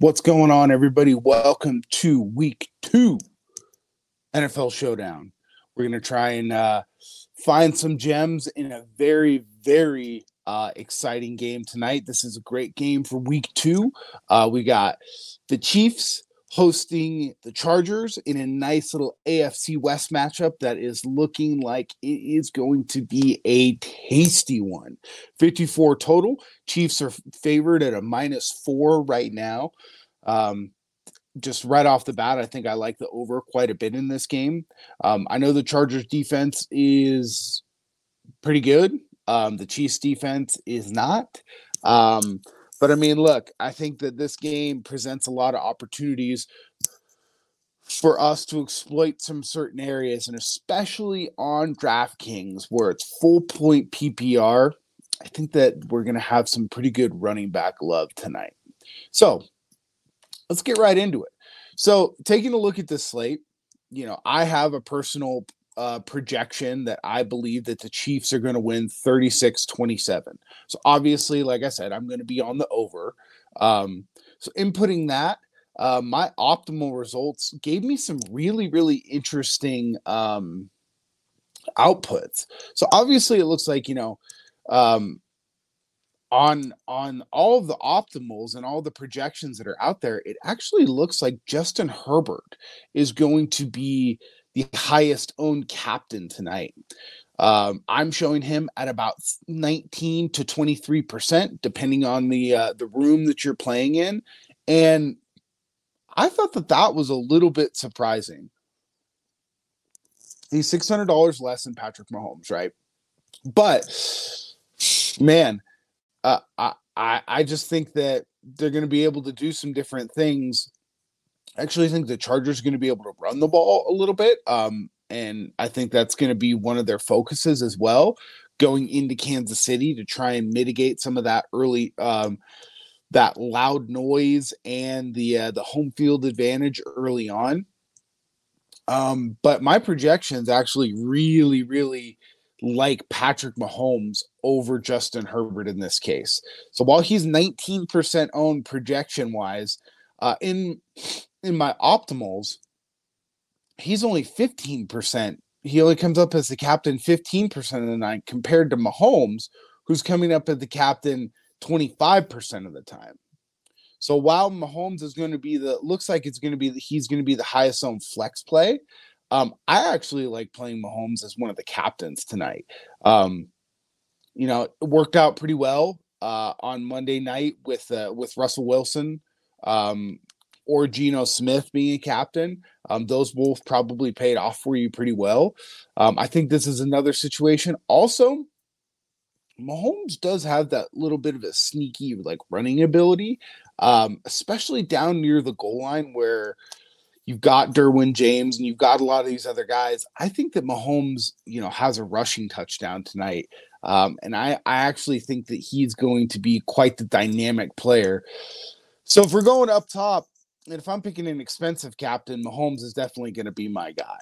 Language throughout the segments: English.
What's going on, everybody? Welcome to week two NFL Showdown. We're going to try and uh, find some gems in a very, very uh, exciting game tonight. This is a great game for week two. Uh, we got the Chiefs hosting the Chargers in a nice little AFC West matchup that is looking like it is going to be a tasty one. 54 total. Chiefs are favored at a minus four right now. Um, just right off the bat, I think I like the over quite a bit in this game. Um, I know the Chargers defense is pretty good. Um, the Chiefs defense is not. Um, but I mean, look, I think that this game presents a lot of opportunities for us to exploit some certain areas, and especially on DraftKings where it's full point PPR. I think that we're going to have some pretty good running back love tonight. So let's get right into it. So, taking a look at this slate, you know, I have a personal uh, projection that I believe that the Chiefs are going to win 36 27. So obviously, like I said, I'm going to be on the over. Um, so inputting that, uh, my optimal results gave me some really, really interesting um, outputs. So obviously, it looks like, you know, um, on on all the optimals and all the projections that are out there, it actually looks like Justin Herbert is going to be the highest owned captain tonight. Um, I'm showing him at about 19 to 23 percent, depending on the uh, the room that you're playing in, and I thought that that was a little bit surprising. He's six hundred dollars less than Patrick Mahomes, right? But man, uh, I I I just think that they're going to be able to do some different things I actually think the Chargers are going to be able to run the ball a little bit. Um, and I think that's going to be one of their focuses as well, going into Kansas City to try and mitigate some of that early, um, that loud noise and the uh, the home field advantage early on. Um, but my projections actually really, really like Patrick Mahomes over Justin Herbert in this case. So while he's 19% owned projection wise, uh, in in my optimals, he's only 15%. He only comes up as the captain 15% of the night compared to Mahomes, who's coming up as the captain 25% of the time. So while Mahomes is going to be the looks like it's going to be the, he's going to be the highest owned flex play. Um, I actually like playing Mahomes as one of the captains tonight. Um, you know, it worked out pretty well uh, on Monday night with uh, with Russell Wilson um, or Geno Smith being a captain. Um, those both probably paid off for you pretty well. Um, I think this is another situation. Also, Mahomes does have that little bit of a sneaky like running ability, um, especially down near the goal line where you've got Derwin James and you've got a lot of these other guys. I think that Mahomes, you know, has a rushing touchdown tonight. Um, and I, I actually think that he's going to be quite the dynamic player. So if we're going up top, and if I'm picking an expensive captain, Mahomes is definitely going to be my guy.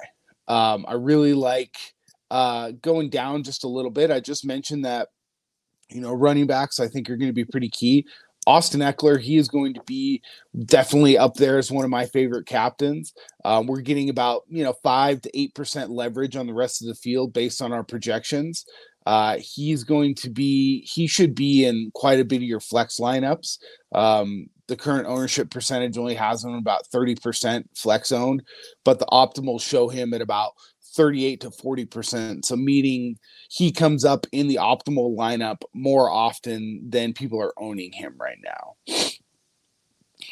Um, I really like uh, going down just a little bit. I just mentioned that, you know, running backs I think are going to be pretty key. Austin Ekeler, he is going to be definitely up there as one of my favorite captains. Um, we're getting about you know five to eight percent leverage on the rest of the field based on our projections. Uh, he's going to be he should be in quite a bit of your flex lineups. Um, the current ownership percentage only has him about 30% flex owned, but the optimal show him at about 38 to 40%. So, meaning he comes up in the optimal lineup more often than people are owning him right now.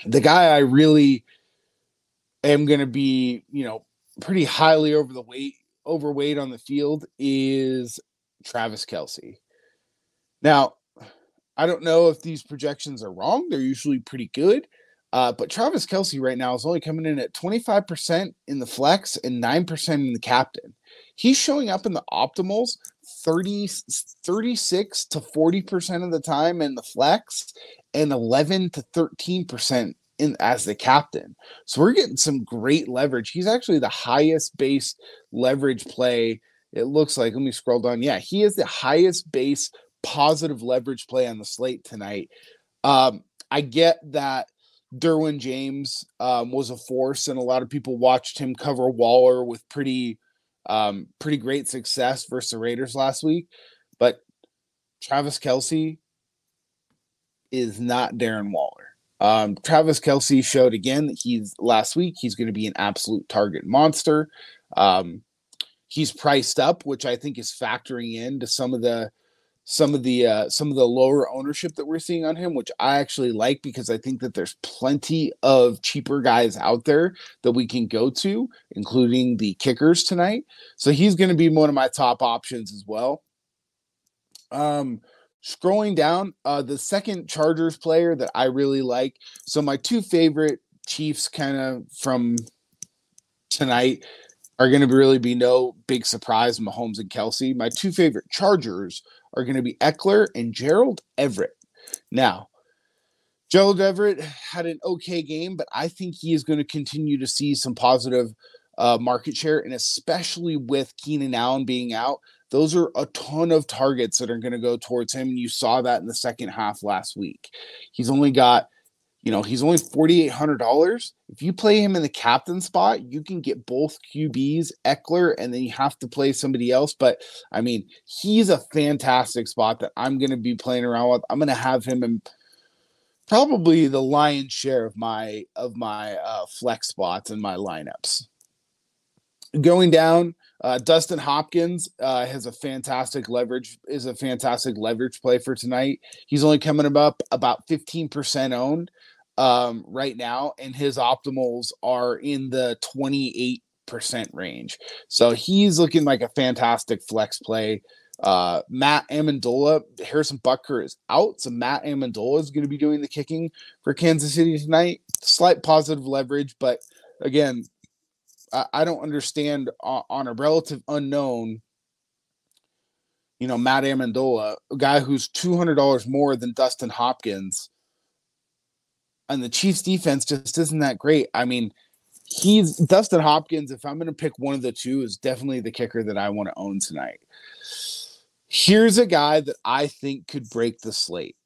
The guy I really am going to be, you know, pretty highly over the weight, overweight on the field is Travis Kelce. Now, I don't know if these projections are wrong. They're usually pretty good. Uh, but Travis Kelce right now is only coming in at 25% in the flex and 9% in the captain. He's showing up in the optimals 30, 36 to 40% of the time in the flex and 11 to 13% in as the captain. So we're getting some great leverage. He's actually the highest base leverage play. It looks like, let me scroll down. Yeah, he is the highest base positive leverage play on the slate tonight. Um, I get that Derwin James um, was a force, and a lot of people watched him cover Waller with pretty, um, pretty great success versus the Raiders last week. But Travis Kelce is not Darren Waller. Um, Travis Kelce showed again that he's last week. He's going to be an absolute target monster. Um, he's priced up, which I think is factoring into some of the some of the uh, some of the lower ownership that we're seeing on him, which I actually like because I think that there's plenty of cheaper guys out there that we can go to, including the kickers tonight. So he's going to be one of my top options as well. Um, Scrolling down, uh, the second Chargers player that I really like. So my two favorite Chiefs, kind of from tonight, are going to really be no big surprise. Mahomes and Kelce. My two favorite Chargers are going to be Ekeler and Gerald Everett. Now, Gerald Everett had an okay game, but I think he is going to continue to see some positive uh, market share, and especially with Keenan Allen being out, those are a ton of targets that are going to go towards him. You saw that in the second half last week. He's only got, you know, he's only $4,800. If you play him in the captain spot, you can get both QBs, Ekeler, and then you have to play somebody else. But I mean, he's a fantastic spot that I'm going to be playing around with. I'm going to have him in probably the lion's share of my of my uh, flex spots and my lineups. Going down, uh, Dustin Hopkins uh, has a fantastic leverage is a fantastic leverage play for tonight. He's only coming up about 15% owned um, right now, and his optimals are in the 28% range. So he's looking like a fantastic flex play. Uh, Matt Amendola, Harrison Butker is out, so Matt Amendola is going to be doing the kicking for Kansas City tonight. Slight positive leverage, but again, I, I don't understand on, on, a relative unknown. You know, Matt Amendola, a guy who's two hundred dollars more than Dustin Hopkins, and the Chiefs' defense just isn't that great. I mean, he's Dustin Hopkins. If I'm going to pick one of the two, is definitely the kicker that I want to own tonight. Here's a guy that I think could break the slate.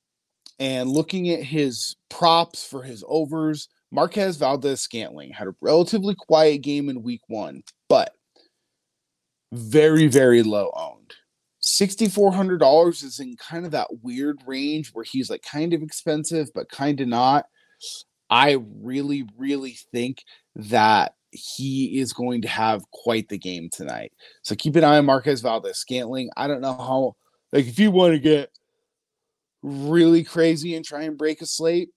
And looking at his props for his overs, Marquez Valdes Scantling had a relatively quiet game in week one, but very, very low owned. $6,400 is in kind of that weird range where he's like kind of expensive, but kind of not. I really, really think that he is going to have quite the game tonight. So keep an eye on Marquez Valdes Scantling. I don't know how, like, if you want to get really crazy and try and break a slate,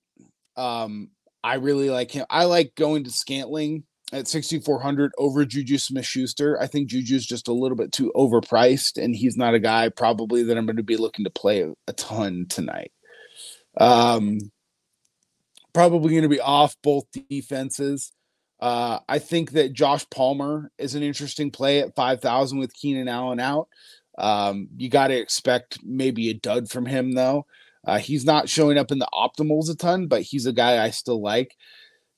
um, I really like him. I like going to Scantling at 6,400 over Juju Smith Schuster. I think Juju's just a little bit too overpriced, and he's not a guy probably that I'm going to be looking to play a, ton tonight. Um, probably going to be off both defenses. Uh, I think that Josh Palmer is an interesting play at 5,000 with Keenan Allen out. Um, you got to expect maybe a dud from him, though. Uh, he's not showing up in the optimals a ton, but he's a guy I still like.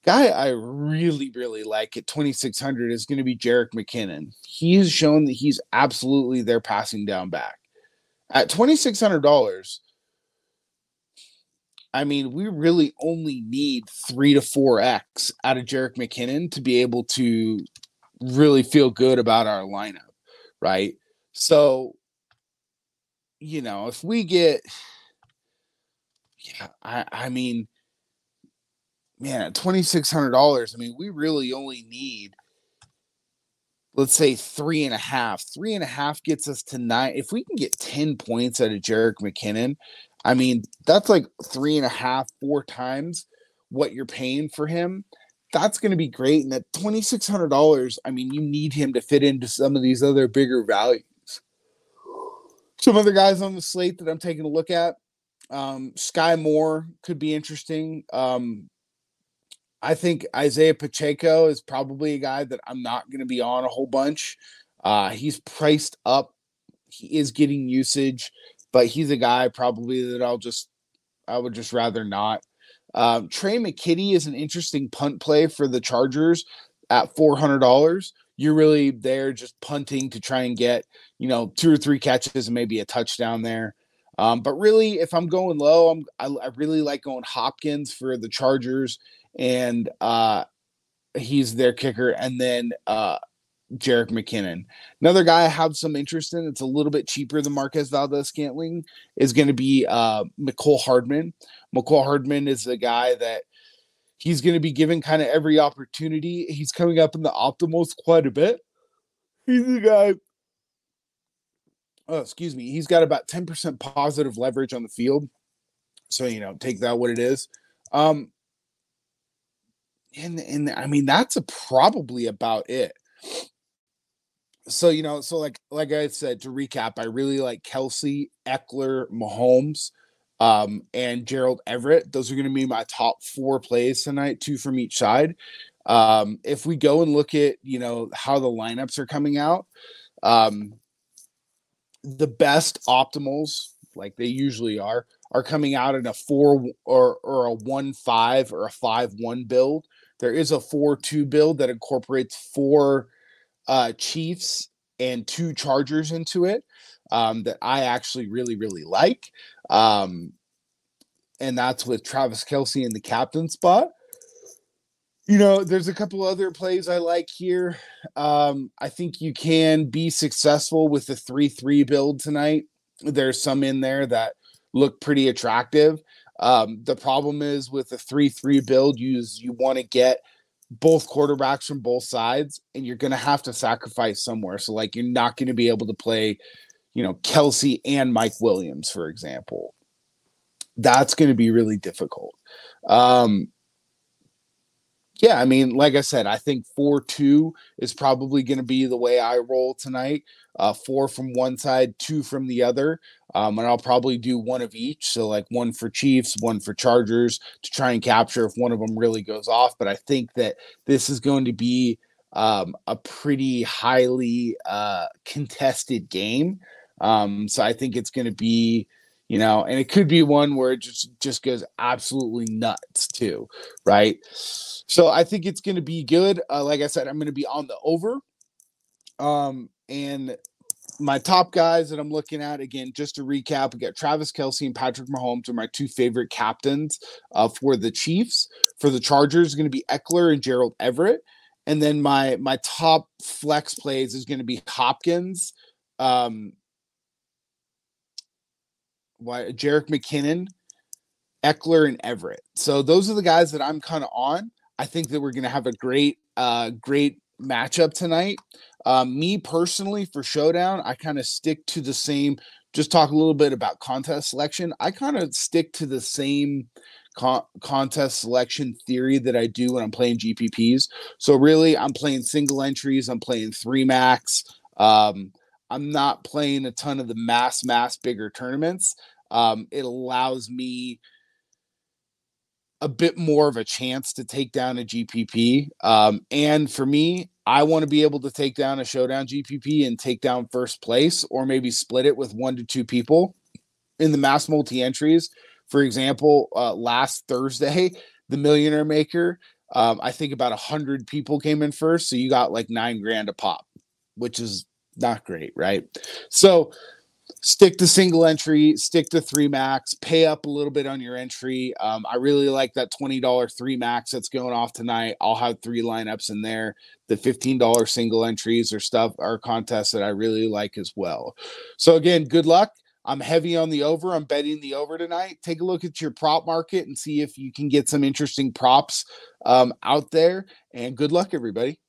Guy I really, really like at 2,600 is going to be Jerick McKinnon. He has shown that he's absolutely their passing down back. At $2,600, I mean, we really only need three to four X out of Jerick McKinnon to be able to really feel good about our lineup, right? So, you know, if we get yeah, I, I mean, man, twenty six hundred dollars. I mean, we really only need, let's say, three and a half. Three and a half gets us to nine. If we can get ten points out of Jerick McKinnon, I mean, that's like three and a half, four times what you're paying for him. That's going to be great. And at twenty six hundred dollars, I mean, you need him to fit into some of these other bigger values. Some other guys on the slate that I'm taking a look at um, Skyy Moore could be interesting. Um, I think Isaiah Pacheco is probably a guy that I'm not going to be on a whole bunch. Uh, he's priced up. He is getting usage, but he's a guy probably that I'll just, I would just rather not. Um, Tre' McKitty is an interesting punt play for the Chargers at $400. You're really there just punting to try and get, you know, two or three catches and maybe a touchdown there. Um, but really, if I'm going low, I'm I, I, really like going Hopkins for the Chargers, and uh, he's their kicker, and then uh, Jerick McKinnon. Another guy I have some interest in. It's a little bit cheaper than Marquez Valdes Scantling, Is going to be uh, Mecole Hardman. Mecole Hardman is the guy that he's going to be given kind of every opportunity. He's coming up in the optimals quite a bit. He's the guy oh, excuse me, he's got about 10% positive leverage on the field. So, you know, take that what it is. Um, and, and I mean, that's probably about it. So, you know, so like, like I said, to recap, I really like Kelce, Ekeler, Mahomes, um, and Gerald Everett. Those are going to be my top four plays tonight, two from each side. Um, if we go and look at, you know, how the lineups are coming out, um, the best optimals, like they usually are, are coming out in a four or or a one five or a five one build. There is a four two build that incorporates four uh, Chiefs and two Chargers into it um, that I actually really really like, um, and that's with Travis Kelce in the captain spot. You know, there's a couple other plays I like here. Um, I think you can be successful with the 3 3 build tonight. There's some in there that look pretty attractive. Um, the problem is with the 3 3 build, you, you want to get both quarterbacks from both sides, and you're going to have to sacrifice somewhere. So, like, you're not going to be able to play, you know, Kelce and Mike Williams, for example. That's going to be really difficult. Um, yeah, I mean, like I said, I think 4 2 is probably going to be the way I roll tonight. Uh, four from one side, two from the other. Um, and I'll probably do one of each. So, like one for Chiefs, one for Chargers to try and capture if one of them really goes off. But I think that this is going to be um, a pretty highly uh, contested game. Um, so, I think it's going to be you know, and it could be one where it just just goes absolutely nuts too, right? So I think it's going to be good. Uh, like I said, I'm going to be on the over. Um, and my top guys that I'm looking at again, just to recap, we got Travis Kelce and Patrick Mahomes are my two favorite captains uh, for the Chiefs. For the Chargers, going to be Ekeler and Gerald Everett, and then my my top flex plays is going to be Hopkins, um, why Jerick McKinnon, Ekeler, and Everett. So those are the guys that I'm kind of on. I think that we're going to have a great, uh, great matchup tonight. Um, me personally, for Showdown, I kind of stick to the same. Just talk a little bit about contest selection. I kind of stick to the same con- contest selection theory that I do when I'm playing GPPs. So really, I'm playing single entries. I'm playing three max. Um, I'm not playing a ton of the mass, mass bigger tournaments. Um, it allows me a bit more of a chance to take down a GPP. Um, and for me, I want to be able to take down a showdown GPP and take down first place, or maybe split it with one to two people in the mass multi entries. For example, uh, last Thursday, the Millionaire Maker, um, I think about a hundred people came in first, so you got like nine grand a pop, which is not great, right? So stick to single entry, stick to three max, pay up a little bit on your entry. Um, I really like that $20 three max that's going off tonight. I'll have three lineups in there. The $15 single entries or stuff are contests that I really like as well. So again, good luck. I'm heavy on the over. I'm betting the over tonight. Take a look at your prop market and see if you can get some interesting props um, out there. And good luck, everybody.